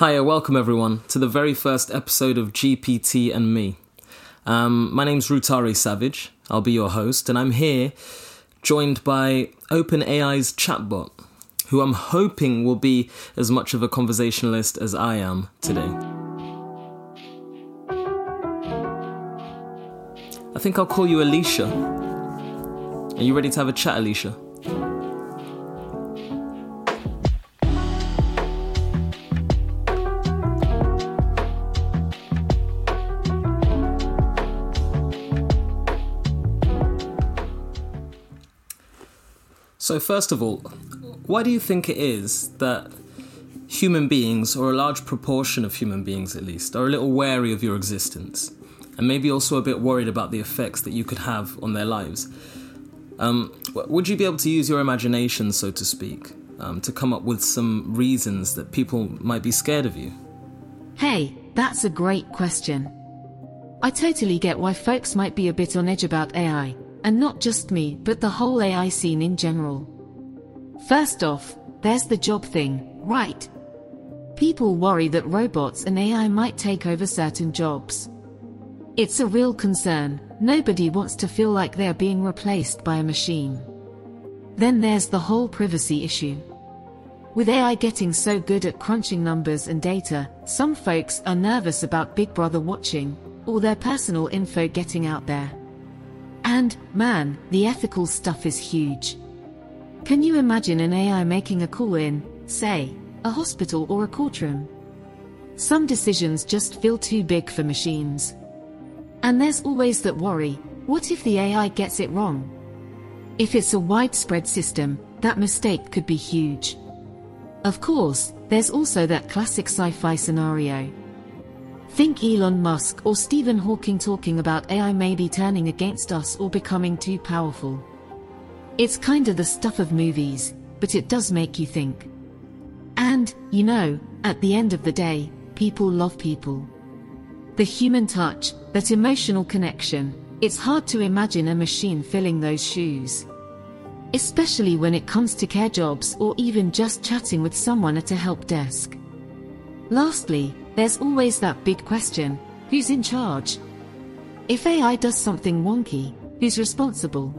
Hiya, welcome everyone to the very first episode of GPT and Me. Um, my name's Rutaré Savage. I'll be your host, and I'm here joined by OpenAI's chatbot, who I'm hoping will be as much of a conversationalist as I am today. I think I'll call you Alicia. Are you ready to have a chat, Alicia? So, first of all, why do you think it is that human beings, or a large proportion of human beings at least, are a little wary of your existence? And maybe also a bit worried about the effects that you could have on their lives? Um, would you be able to use your imagination, so to speak, um, to come up with some reasons that people might be scared of you? Hey, that's a great question. I totally get why folks might be a bit on edge about AI. And not just me, but the whole AI scene in general. First off, there's the job thing, right? People worry that robots and AI might take over certain jobs. It's a real concern, nobody wants to feel like they're being replaced by a machine. Then there's the whole privacy issue. With AI getting so good at crunching numbers and data, some folks are nervous about Big Brother watching, or their personal info getting out there. And, man, the ethical stuff is huge. Can you imagine an AI making a call in, say, a hospital or a courtroom? Some decisions just feel too big for machines. And there's always that worry what if the AI gets it wrong? If it's a widespread system, that mistake could be huge. Of course, there's also that classic sci fi scenario Think Elon Musk or Stephen Hawking talking about AI maybe turning against us or becoming too powerful. It's kinda the stuff of movies, but it does make you think. And, you know, at the end of the day, people love people. The human touch, that emotional connection, it's hard to imagine a machine filling those shoes. Especially when it comes to care jobs or even just chatting with someone at a help desk. Lastly, there's always that big question who's in charge? If AI does something wonky, who's responsible?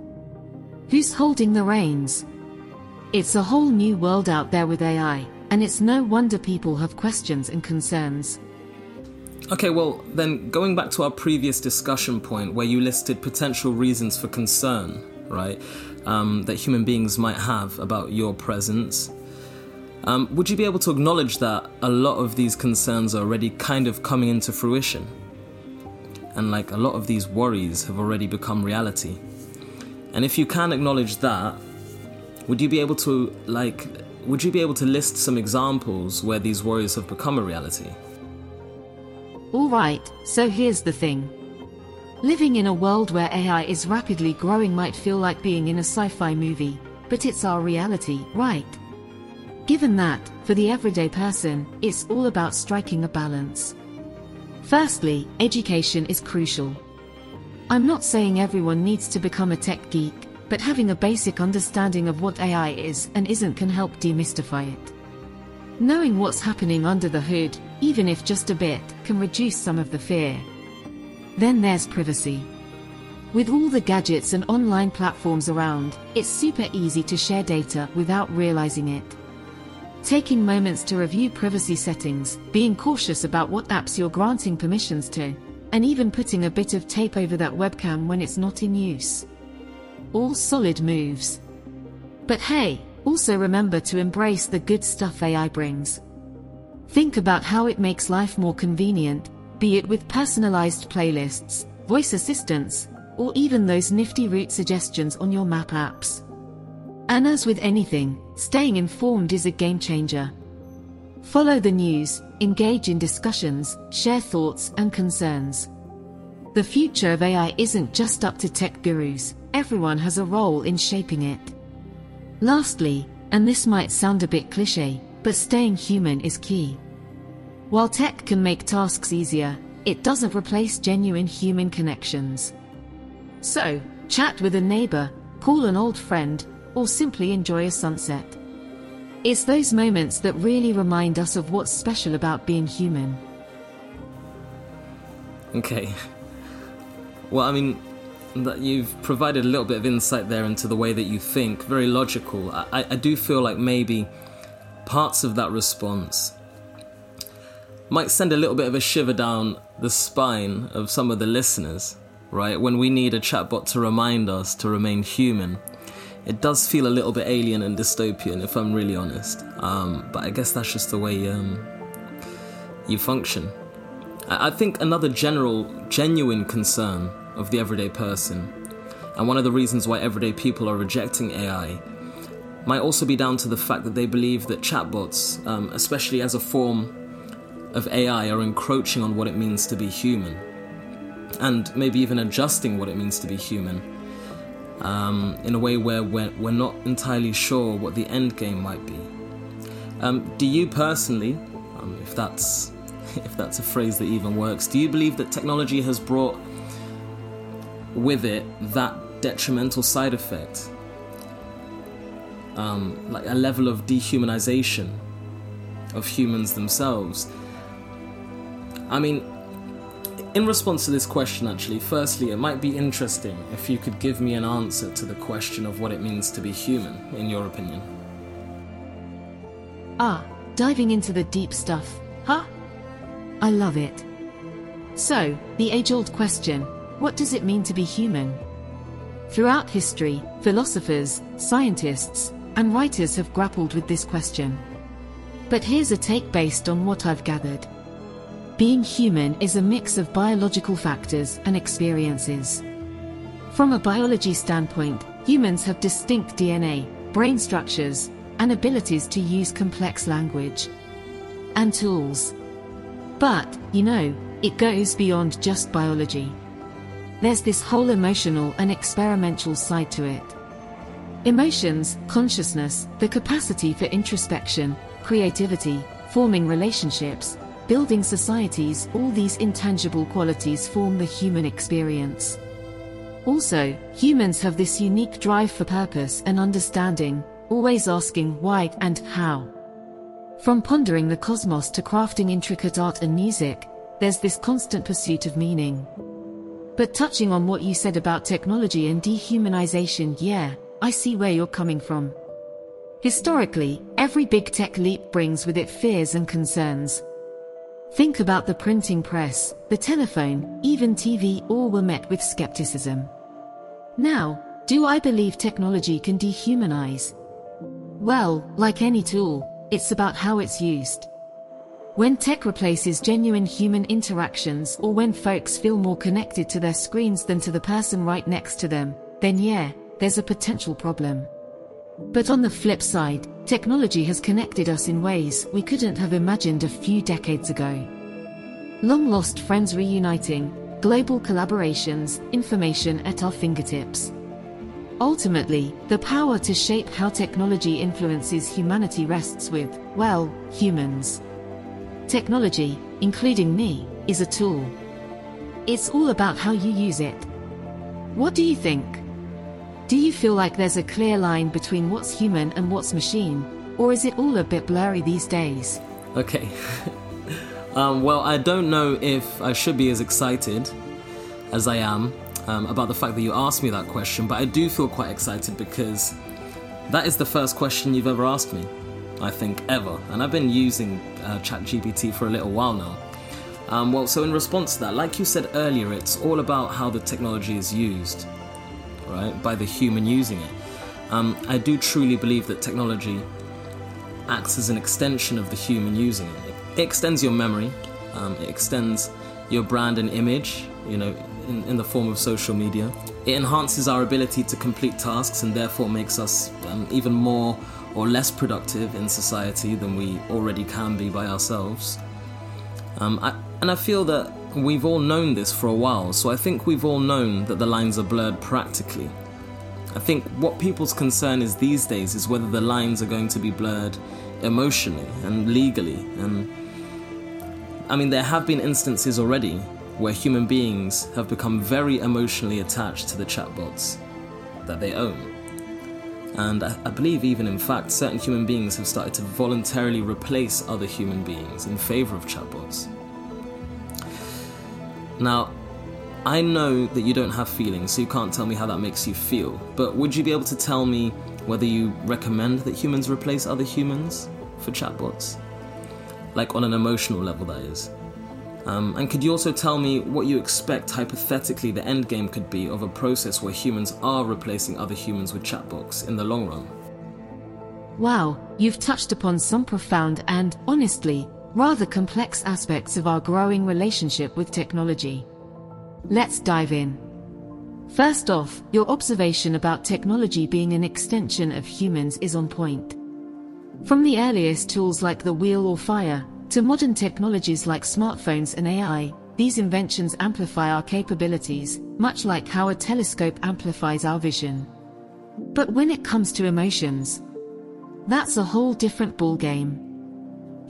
Who's holding the reins? It's a whole new world out there with AI, and it's no wonder people have questions and concerns. Okay, well, then going back to our previous discussion point where you listed potential reasons for concern, right, um, that human beings might have about your presence um, would you be able to acknowledge that a lot of these concerns are already kind of coming into fruition? And like a lot of these worries have already become reality. And if you can acknowledge that, would you be able to like would you be able to list some examples where these worries have become a reality? All right, so here's the thing. Living in a world where AI is rapidly growing might feel like being in a sci fi movie, but it's our reality, right? Given that, for the everyday person, it's all about striking a balance. Firstly, education is crucial. I'm not saying everyone needs to become a tech geek, but having a basic understanding of what AI is and isn't can help demystify it. Knowing what's happening under the hood, even if just a bit, can reduce some of the fear. Then there's privacy. With all the gadgets and online platforms around, it's super easy to share data without realizing it. Taking moments to review privacy settings, being cautious about what apps you're granting permissions to, and even putting a bit of tape over that webcam when it's not in use. All solid moves. But hey, also remember to embrace the good stuff AI brings. Think about how it makes life more convenient, be it with personalized playlists, voice assistants, or even those nifty route suggestions on your map apps. And as with anything, staying informed is a game changer. Follow the news, engage in discussions, share thoughts and concerns. The future of AI isn't just up to tech gurus, everyone has a role in shaping it. Lastly, and this might sound a bit cliche, but staying human is key. While tech can make tasks easier, it doesn't replace genuine human connections. So, chat with a neighbor, call an old friend, or simply enjoy a sunset. It's those moments that really remind us of what's special about being human. Okay. Well, I mean, that you've provided a little bit of insight there into the way that you think, very logical. I, I do feel like maybe parts of that response might send a little bit of a shiver down the spine of some of the listeners, right? When we need a chatbot to remind us to remain human, it does feel a little bit alien and dystopian, if I'm really honest. Um, but I guess that's just the way um, you function. I think another general, genuine concern of the everyday person, and one of the reasons why everyday people are rejecting AI, might also be down to the fact that they believe that chatbots, um, especially as a form of AI, are encroaching on what it means to be human, and maybe even adjusting what it means to be human. Um, in a way where we're, we're not entirely sure what the end game might be. Um, do you personally, um, if that's if that's a phrase that even works, do you believe that technology has brought with it that detrimental side effect? Um, like a level of dehumanization of humans themselves. I mean, in response to this question, actually, firstly, it might be interesting if you could give me an answer to the question of what it means to be human, in your opinion. Ah, diving into the deep stuff, huh? I love it. So, the age old question what does it mean to be human? Throughout history, philosophers, scientists, and writers have grappled with this question. But here's a take based on what I've gathered. Being human is a mix of biological factors and experiences. From a biology standpoint, humans have distinct DNA, brain structures, and abilities to use complex language and tools. But, you know, it goes beyond just biology. There's this whole emotional and experimental side to it. Emotions, consciousness, the capacity for introspection, creativity, forming relationships, building societies, all these intangible qualities form the human experience. Also, humans have this unique drive for purpose and understanding, always asking why and how. From pondering the cosmos to crafting intricate art and music, there's this constant pursuit of meaning. But touching on what you said about technology and dehumanization, yeah, I see where you're coming from. Historically, every big tech leap brings with it fears and concerns. Think about the printing press, the telephone, even TV, all were met with skepticism. Now, do I believe technology can dehumanize? Well, like any tool, it's about how it's used. When tech replaces genuine human interactions or when folks feel more connected to their screens than to the person right next to them, then yeah, there's a potential problem. But on the flip side, technology has connected us in ways we couldn't have imagined a few decades ago. Long lost friends reuniting, global collaborations, information at our fingertips. Ultimately, the power to shape how technology influences humanity rests with, well, humans. Technology, including me, is a tool. It's all about how you use it. What do you think? Do you feel like there's a clear line between what's human and what's machine, or is it all a bit blurry these days? Okay. um, well, I don't know if I should be as excited as I am um, about the fact that you asked me that question, but I do feel quite excited because that is the first question you've ever asked me, I think, ever. And I've been using uh, ChatGPT for a little while now. Um, well, so in response to that, like you said earlier, it's all about how the technology is used, right, by the human using it. Um, I do truly believe that technology acts as an extension of the human using it. It extends your memory, um, it extends your brand and image, you know, in, in, the form of social media. It enhances our ability to complete tasks and therefore makes us um, even more or less productive in society than we already can be by ourselves. Um, I, and I feel that we've all known this for a while, so I think we've all known that the lines are blurred practically. I think what people's concern is these days is whether the lines are going to be blurred emotionally and legally. And I mean, there have been instances already where human beings have become very emotionally attached to the chatbots that they own. And I, I, believe, even in fact, certain human beings have started to voluntarily replace other human beings in favor of chatbots. Now, I know that you don't have feelings, so you can't tell me how that makes you feel, but would you be able to tell me whether you recommend that humans replace other humans for chatbots? Like on an emotional level, that is. Um, and could you also tell me what you expect hypothetically the end game could be of a process where humans are replacing other humans with chatbots in the long run? Wow, you've touched upon some profound and, honestly, rather complex aspects of our growing relationship with technology. Let's dive in. First off, your observation about technology being an extension of humans is on point. From the earliest tools like the wheel or fire, to modern technologies like smartphones and AI, these inventions amplify our capabilities, much like how a telescope amplifies our vision. But when it comes to emotions, that's a whole different ballgame.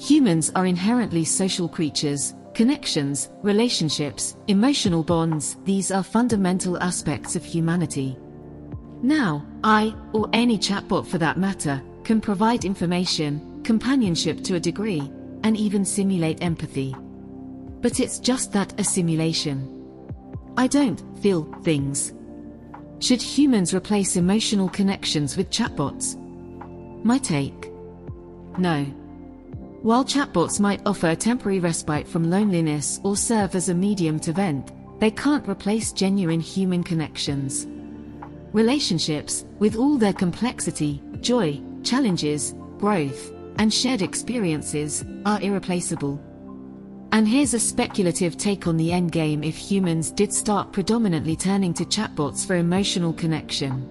Humans are inherently social creatures, connections, relationships, emotional bonds, these are fundamental aspects of humanity. Now, I, or any chatbot for that matter, can provide information, companionship to a degree, and even simulate empathy. But it's just that a simulation. I don't feel things. Should humans replace emotional connections with chatbots? My take? No. While chatbots might offer a temporary respite from loneliness or serve as a medium to vent, they can't replace genuine human connections. Relationships, with all their complexity, joy, challenges, growth, and shared experiences, are irreplaceable. And here's a speculative take on the endgame if humans did start predominantly turning to chatbots for emotional connection.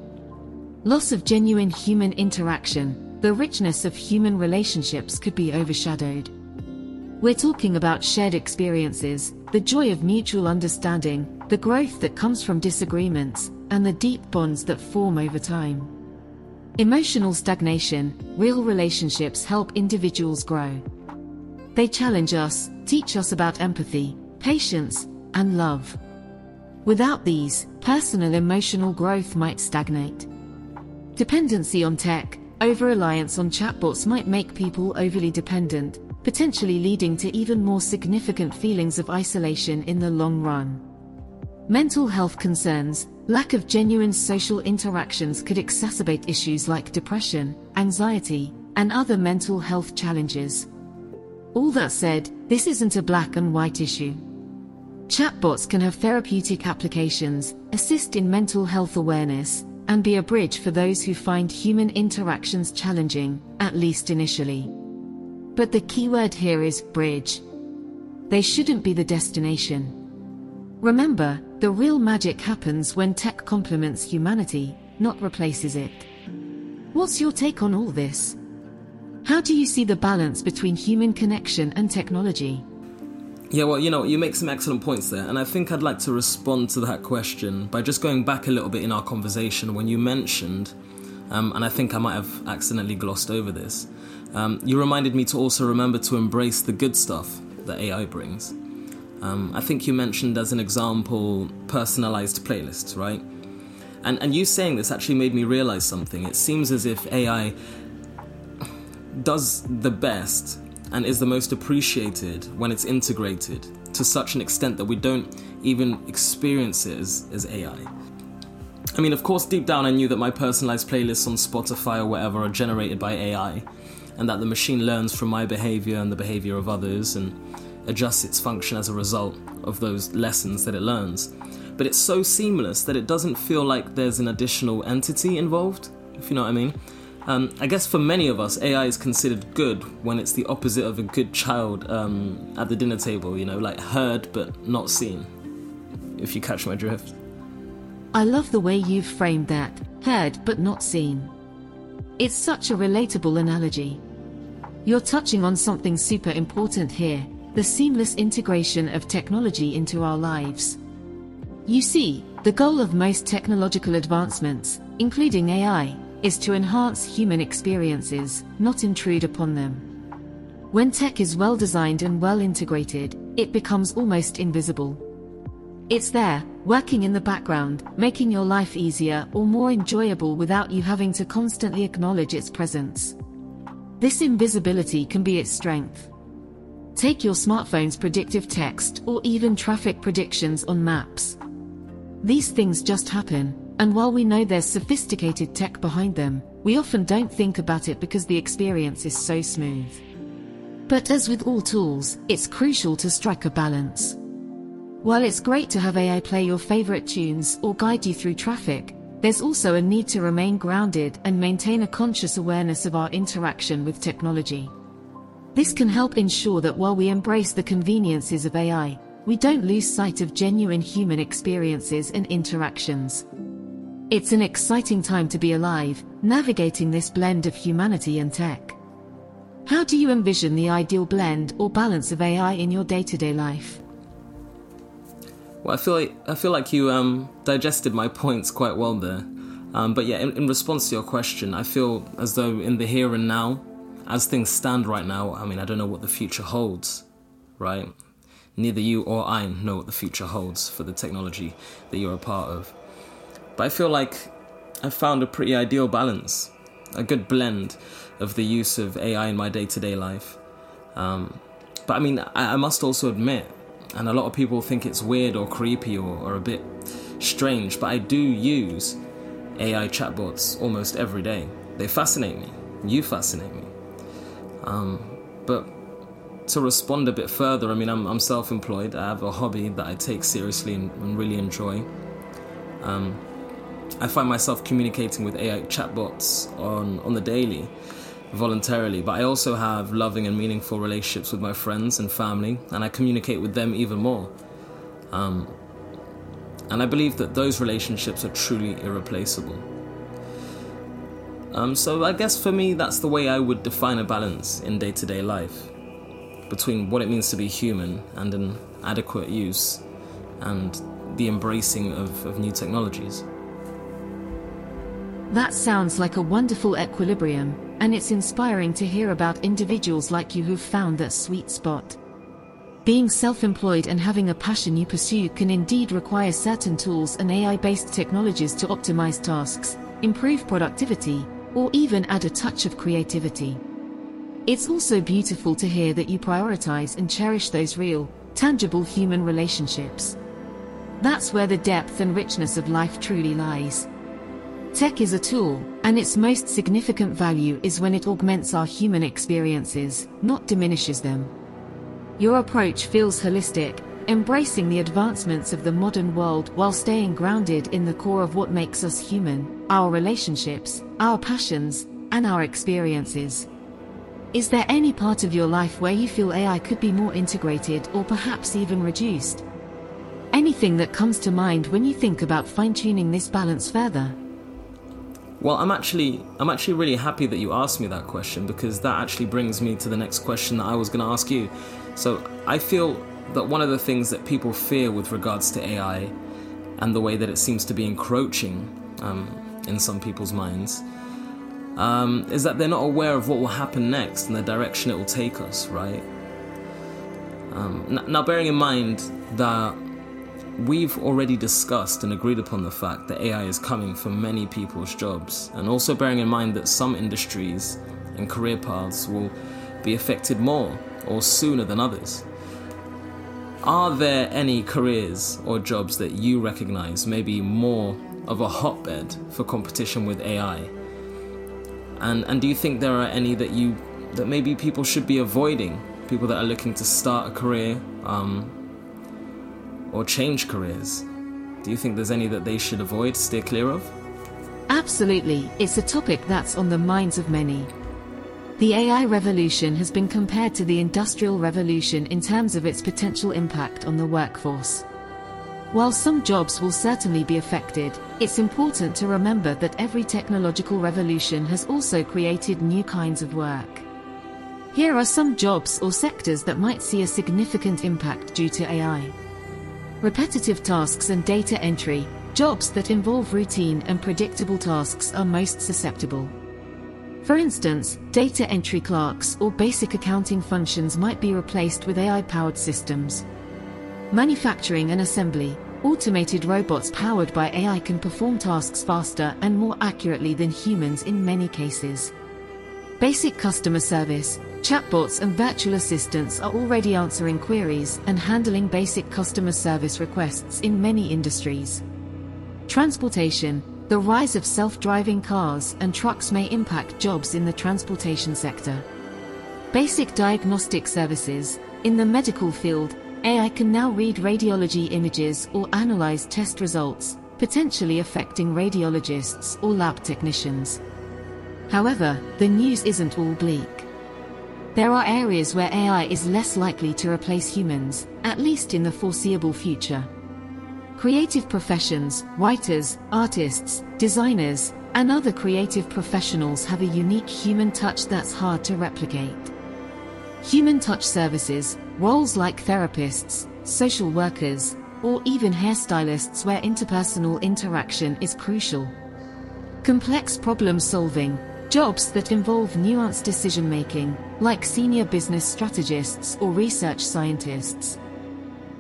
Loss of genuine human interaction, the richness of human relationships could be overshadowed. We're talking about shared experiences, the joy of mutual understanding, the growth that comes from disagreements, and the deep bonds that form over time. Emotional stagnation, real relationships help individuals grow. They challenge us, teach us about empathy, patience, and love. Without these, personal emotional growth might stagnate. Dependency on tech, over reliance on chatbots might make people overly dependent, potentially leading to even more significant feelings of isolation in the long run. Mental health concerns, lack of genuine social interactions could exacerbate issues like depression, anxiety, and other mental health challenges. All that said, this isn't a black and white issue. Chatbots can have therapeutic applications, assist in mental health awareness, and be a bridge for those who find human interactions challenging, at least initially. But the key word here is bridge. They shouldn't be the destination. Remember, the real magic happens when tech complements humanity, not replaces it. What's your take on all this? How do you see the balance between human connection and technology? Yeah, well, you know, you make some excellent points there, and I think I'd like to respond to that question by just going back a little bit in our conversation when you mentioned, um, and I think I might have accidentally glossed over this, um, you reminded me to also remember to embrace the good stuff that AI brings. Um, I think you mentioned as an example personalized playlists, right? And and you saying this actually made me realize something. It seems as if AI does the best and is the most appreciated when it's integrated to such an extent that we don't even experience it as, as AI. I mean, of course, deep down I knew that my personalized playlists on Spotify or whatever are generated by AI, and that the machine learns from my behavior and the behavior of others, and adjusts its function as a result of those lessons that it learns. But it's so seamless that it doesn't feel like there's an additional entity involved, if you know what I mean. Um, I guess for many of us, AI is considered good when it's the opposite of a good child um, at the dinner table, you know, like heard but not seen, if you catch my drift. I love the way you've framed that heard but not seen. It's such a relatable analogy. You're touching on something super important here the seamless integration of technology into our lives. You see, the goal of most technological advancements, including AI, is to enhance human experiences, not intrude upon them. When tech is well designed and well integrated, it becomes almost invisible. It's there, working in the background, making your life easier or more enjoyable without you having to constantly acknowledge its presence. This invisibility can be its strength. Take your smartphone's predictive text or even traffic predictions on maps. These things just happen, and while we know there's sophisticated tech behind them, we often don't think about it because the experience is so smooth. But as with all tools, it's crucial to strike a balance. While it's great to have AI play your favorite tunes or guide you through traffic, there's also a need to remain grounded and maintain a conscious awareness of our interaction with technology. This can help ensure that while we embrace the conveniences of AI, we don't lose sight of genuine human experiences and interactions. It's an exciting time to be alive, navigating this blend of humanity and tech. How do you envision the ideal blend or balance of AI in your day to day life? Well, I feel like I feel like you um, digested my points quite well there. Um, but yeah, in, in, response to your question, I feel as though in the here and now, as things stand right now, I mean, I don't know what the future holds, right? Neither you or I know what the future holds for the technology that you're a part of. But I feel like I've found a pretty ideal balance, a good blend of the use of AI in my day to day life. Um, but I mean, I, I must also admit and a lot of people think it's weird or creepy or, or a bit strange, but I do use AI chatbots almost every day. They fascinate me. You fascinate me. Um, but to respond a bit further, I mean, I'm, I'm self employed. I have a hobby that I take seriously and, and really enjoy. Um, I find myself communicating with AI chatbots on, on the daily voluntarily, but I also have loving and meaningful relationships with my friends and family, and I communicate with them even more. Um, and I believe that those relationships are truly irreplaceable. Um, so I guess for me, that's the way I would define a balance in day to day life between what it means to be human and an adequate use and the embracing of, of new technologies. That sounds like a wonderful equilibrium and it's inspiring to hear about individuals like you who've found that sweet spot. Being self employed and having a passion you pursue can indeed require certain tools and AI based technologies to optimize tasks, improve productivity, or even add a touch of creativity. It's also beautiful to hear that you prioritize and cherish those real, tangible human relationships. That's where the depth and richness of life truly lies. Tech is a tool, and its most significant value is when it augments our human experiences, not diminishes them. Your approach feels holistic, embracing the advancements of the modern world while staying grounded in the core of what makes us human our relationships, our passions, and our experiences. Is there any part of your life where you feel AI could be more integrated or perhaps even reduced? Anything that comes to mind when you think about fine tuning this balance further? Well, I'm actually I'm actually really happy that you asked me that question because that actually brings me to the next question that I was going to ask you. So, I feel that one of the things that people fear with regards to AI and the way that it seems to be encroaching um, in some people's minds um, is that they're not aware of what will happen next and the direction it will take us, right? Um, now, bearing in mind that we've already discussed and agreed upon the fact that AI is coming for many people's jobs, and also bearing in mind that some industries and career paths will be affected more or sooner than others. Are there any careers or jobs that you recognize may be more of a hotbed for competition with AI? And and do you think there are any that you that maybe people should be avoiding? People that are looking to start a career, um, or change careers? Do you think there's any that they should avoid, steer clear of? Absolutely, it's a topic that's on the minds of many. The AI revolution has been compared to the Industrial Revolution in terms of its potential impact on the workforce. While some jobs will certainly be affected, it's important to remember that every technological revolution has also created new kinds of work. Here are some jobs or sectors that might see a significant impact due to AI repetitive tasks and data entry, jobs that involve routine and predictable tasks are most susceptible. For instance, data entry clerks or basic accounting functions might be replaced with AI powered systems. Manufacturing and assembly, automated robots powered by AI can perform tasks faster and more accurately than humans in many cases. Basic customer service, chatbots and virtual assistants are already answering queries and handling basic customer service requests in many industries. Transportation, the rise of self-driving cars and trucks may impact jobs in the transportation sector. Basic diagnostic services, in the medical field, AI can now read radiology images or analyze test results, potentially affecting radiologists or lab technicians. However, the news isn't all bleak. There are areas where AI is less likely to replace humans, at least in the foreseeable future. Creative professions, writers, artists, designers, and other creative professionals have a unique human touch that's hard to replicate. Human touch services, roles like therapists, social workers, or even hairstylists where interpersonal interaction is crucial. Complex problem solving, Jobs that involve nuanced decision making, like senior business strategists or research scientists.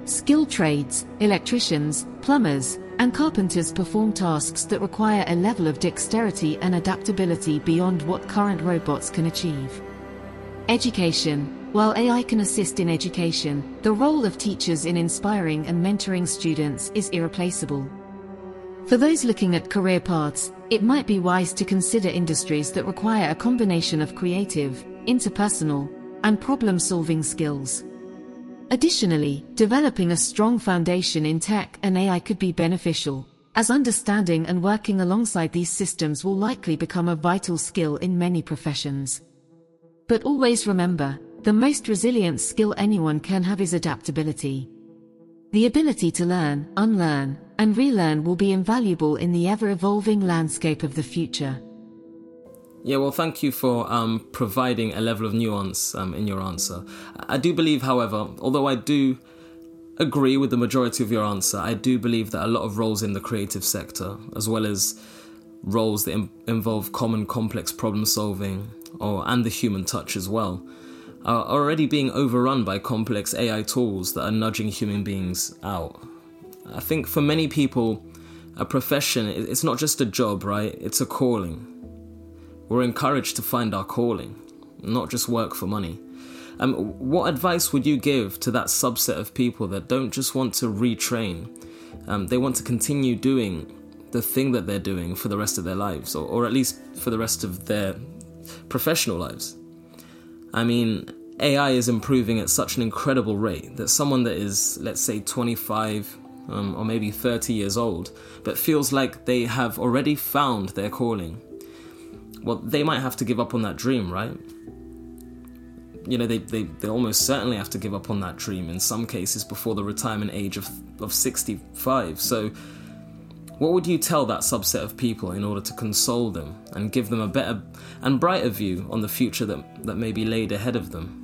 Skilled trades, electricians, plumbers, and carpenters perform tasks that require a level of dexterity and adaptability beyond what current robots can achieve. Education While AI can assist in education, the role of teachers in inspiring and mentoring students is irreplaceable. For those looking at career paths, it might be wise to consider industries that require a combination of creative, interpersonal, and problem-solving skills. Additionally, developing a strong foundation in tech and AI could be beneficial, as understanding and working alongside these systems will likely become a vital skill in many professions. But always remember, the most resilient skill anyone can have is adaptability. The ability to learn, unlearn, and relearn will be invaluable in the ever evolving landscape of the future. Yeah, well, thank you for um, providing a level of nuance um, in your answer. I do believe, however, although I do agree with the majority of your answer, I do believe that a lot of roles in the creative sector, as well as roles that Im- involve common complex problem solving or and the human touch as well, are already being overrun by complex AI tools that are nudging human beings out. I think for many people, a profession, it's not just a job, right? It's a calling. We're encouraged to find our calling, not just work for money. Um, what advice would you give to that subset of people that don't just want to retrain? Um, they want to continue doing the thing that they're doing for the rest of their lives, or, or at least for the rest of their professional lives. I mean, AI is improving at such an incredible rate that someone that is, let's say, 25 um, or maybe 30 years old, but feels like they have already found their calling, well, they might have to give up on that dream, right? You know, they, they, they almost certainly have to give up on that dream in some cases before the retirement age of, of 65. So, what would you tell that subset of people in order to console them and give them a better and brighter view on the future that, that may be laid ahead of them?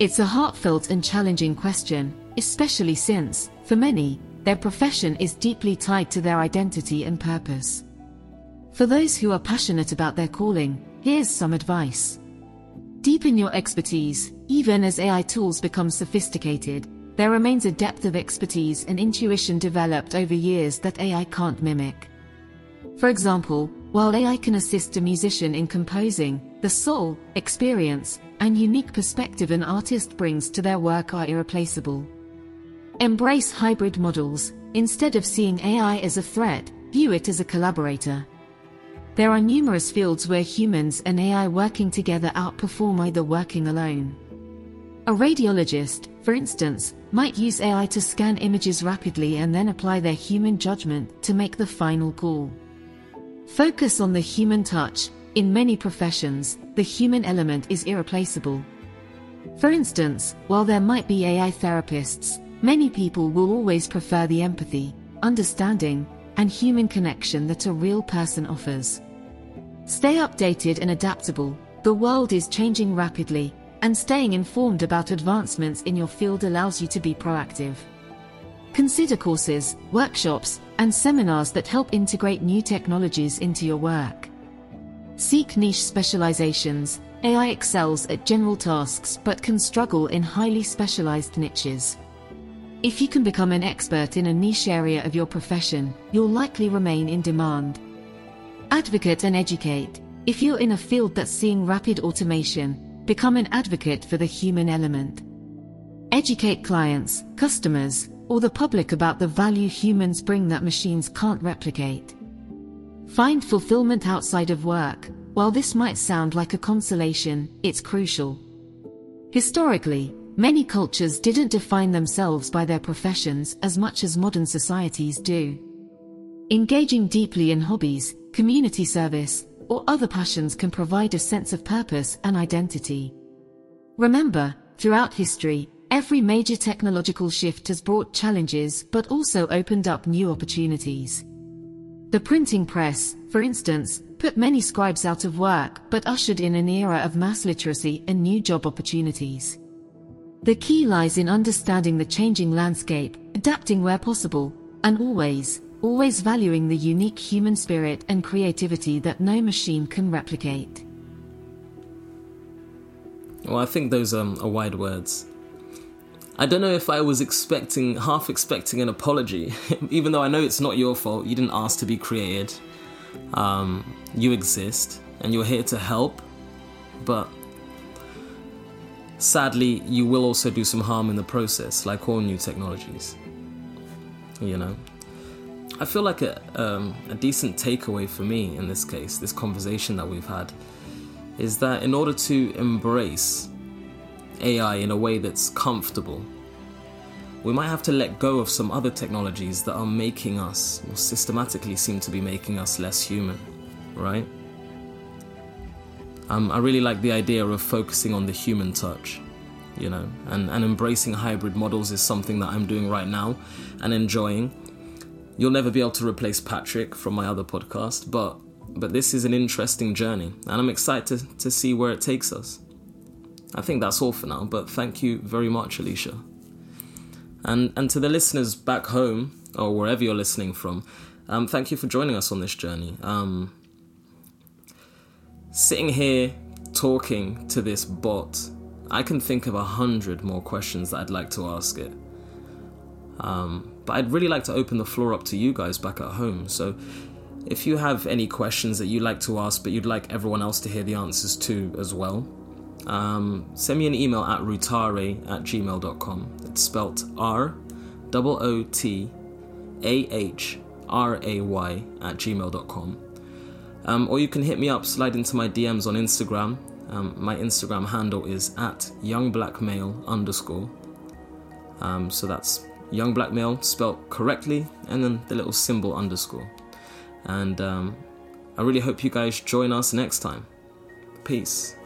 It's a heartfelt and challenging question, especially since, for many, their profession is deeply tied to their identity and purpose. For those who are passionate about their calling, here's some advice. Deepen your expertise, even as AI tools become sophisticated, there remains a depth of expertise and intuition developed over years that AI can't mimic. For example, while AI can assist a musician in composing, the soul, experience, and unique perspective an artist brings to their work are irreplaceable. Embrace hybrid models, instead of seeing AI as a threat, view it as a collaborator. There are numerous fields where humans and AI working together outperform either working alone. A radiologist, for instance, might use AI to scan images rapidly and then apply their human judgment to make the final call. Focus on the human touch, in many professions, the human element is irreplaceable. For instance, while there might be AI therapists, many people will always prefer the empathy, understanding, and human connection that a real person offers. Stay updated and adaptable, the world is changing rapidly, and staying informed about advancements in your field allows you to be proactive. Consider courses, workshops, and seminars that help integrate new technologies into your work. Seek niche specializations. AI excels at general tasks but can struggle in highly specialized niches. If you can become an expert in a niche area of your profession, you'll likely remain in demand. Advocate and educate. If you're in a field that's seeing rapid automation, become an advocate for the human element. Educate clients, customers, or the public about the value humans bring that machines can't replicate. Find fulfillment outside of work. While this might sound like a consolation, it's crucial. Historically, many cultures didn't define themselves by their professions as much as modern societies do. Engaging deeply in hobbies, community service, or other passions can provide a sense of purpose and identity. Remember, throughout history, every major technological shift has brought challenges but also opened up new opportunities. The printing press, for instance, put many scribes out of work but ushered in an era of mass literacy and new job opportunities. The key lies in understanding the changing landscape, adapting where possible, and always, always valuing the unique human spirit and creativity that no machine can replicate. Well, I think those um, are wide words. I don't know if I was expecting, half expecting an apology, even though I know it's not your fault. You didn't ask to be created. Um, you exist, and you're here to help. But sadly, you will also do some harm in the process, like all new technologies. You know, I feel like a, um, a decent takeaway for me in this case, this conversation that we've had, is that in order to embrace AI in a way that's comfortable, we might have to let go of some other technologies that are making us, or systematically seem to be making us less human, right? Um, I really like the idea of focusing on the human touch, you know, and, and embracing hybrid models is something that I'm doing right now and enjoying. You'll never be able to replace Patrick from my other podcast, but but this is an interesting journey, and I'm excited to, to see where it takes us. I think that's all for now, but thank you very much, Alicia. And, and to the listeners back home, or wherever you're listening from, um, thank you for joining us on this journey. Um, sitting here talking to this bot, I can think of a hundred more questions that I'd like to ask it. Um, but I'd really like to open the floor up to you guys back at home. So if you have any questions that you'd like to ask, but you'd like everyone else to hear the answers to as well, um, send me an email at rootahray at gmail.com. It's spelt R O O T A H R A Y at gmail.com. Um, or you can hit me up, slide into my DMs on Instagram. Um, my Instagram handle is at youngblackmale underscore. Um, so that's young black male spelt correctly, and then the little symbol underscore. And um, I really hope you guys join us next time. Peace.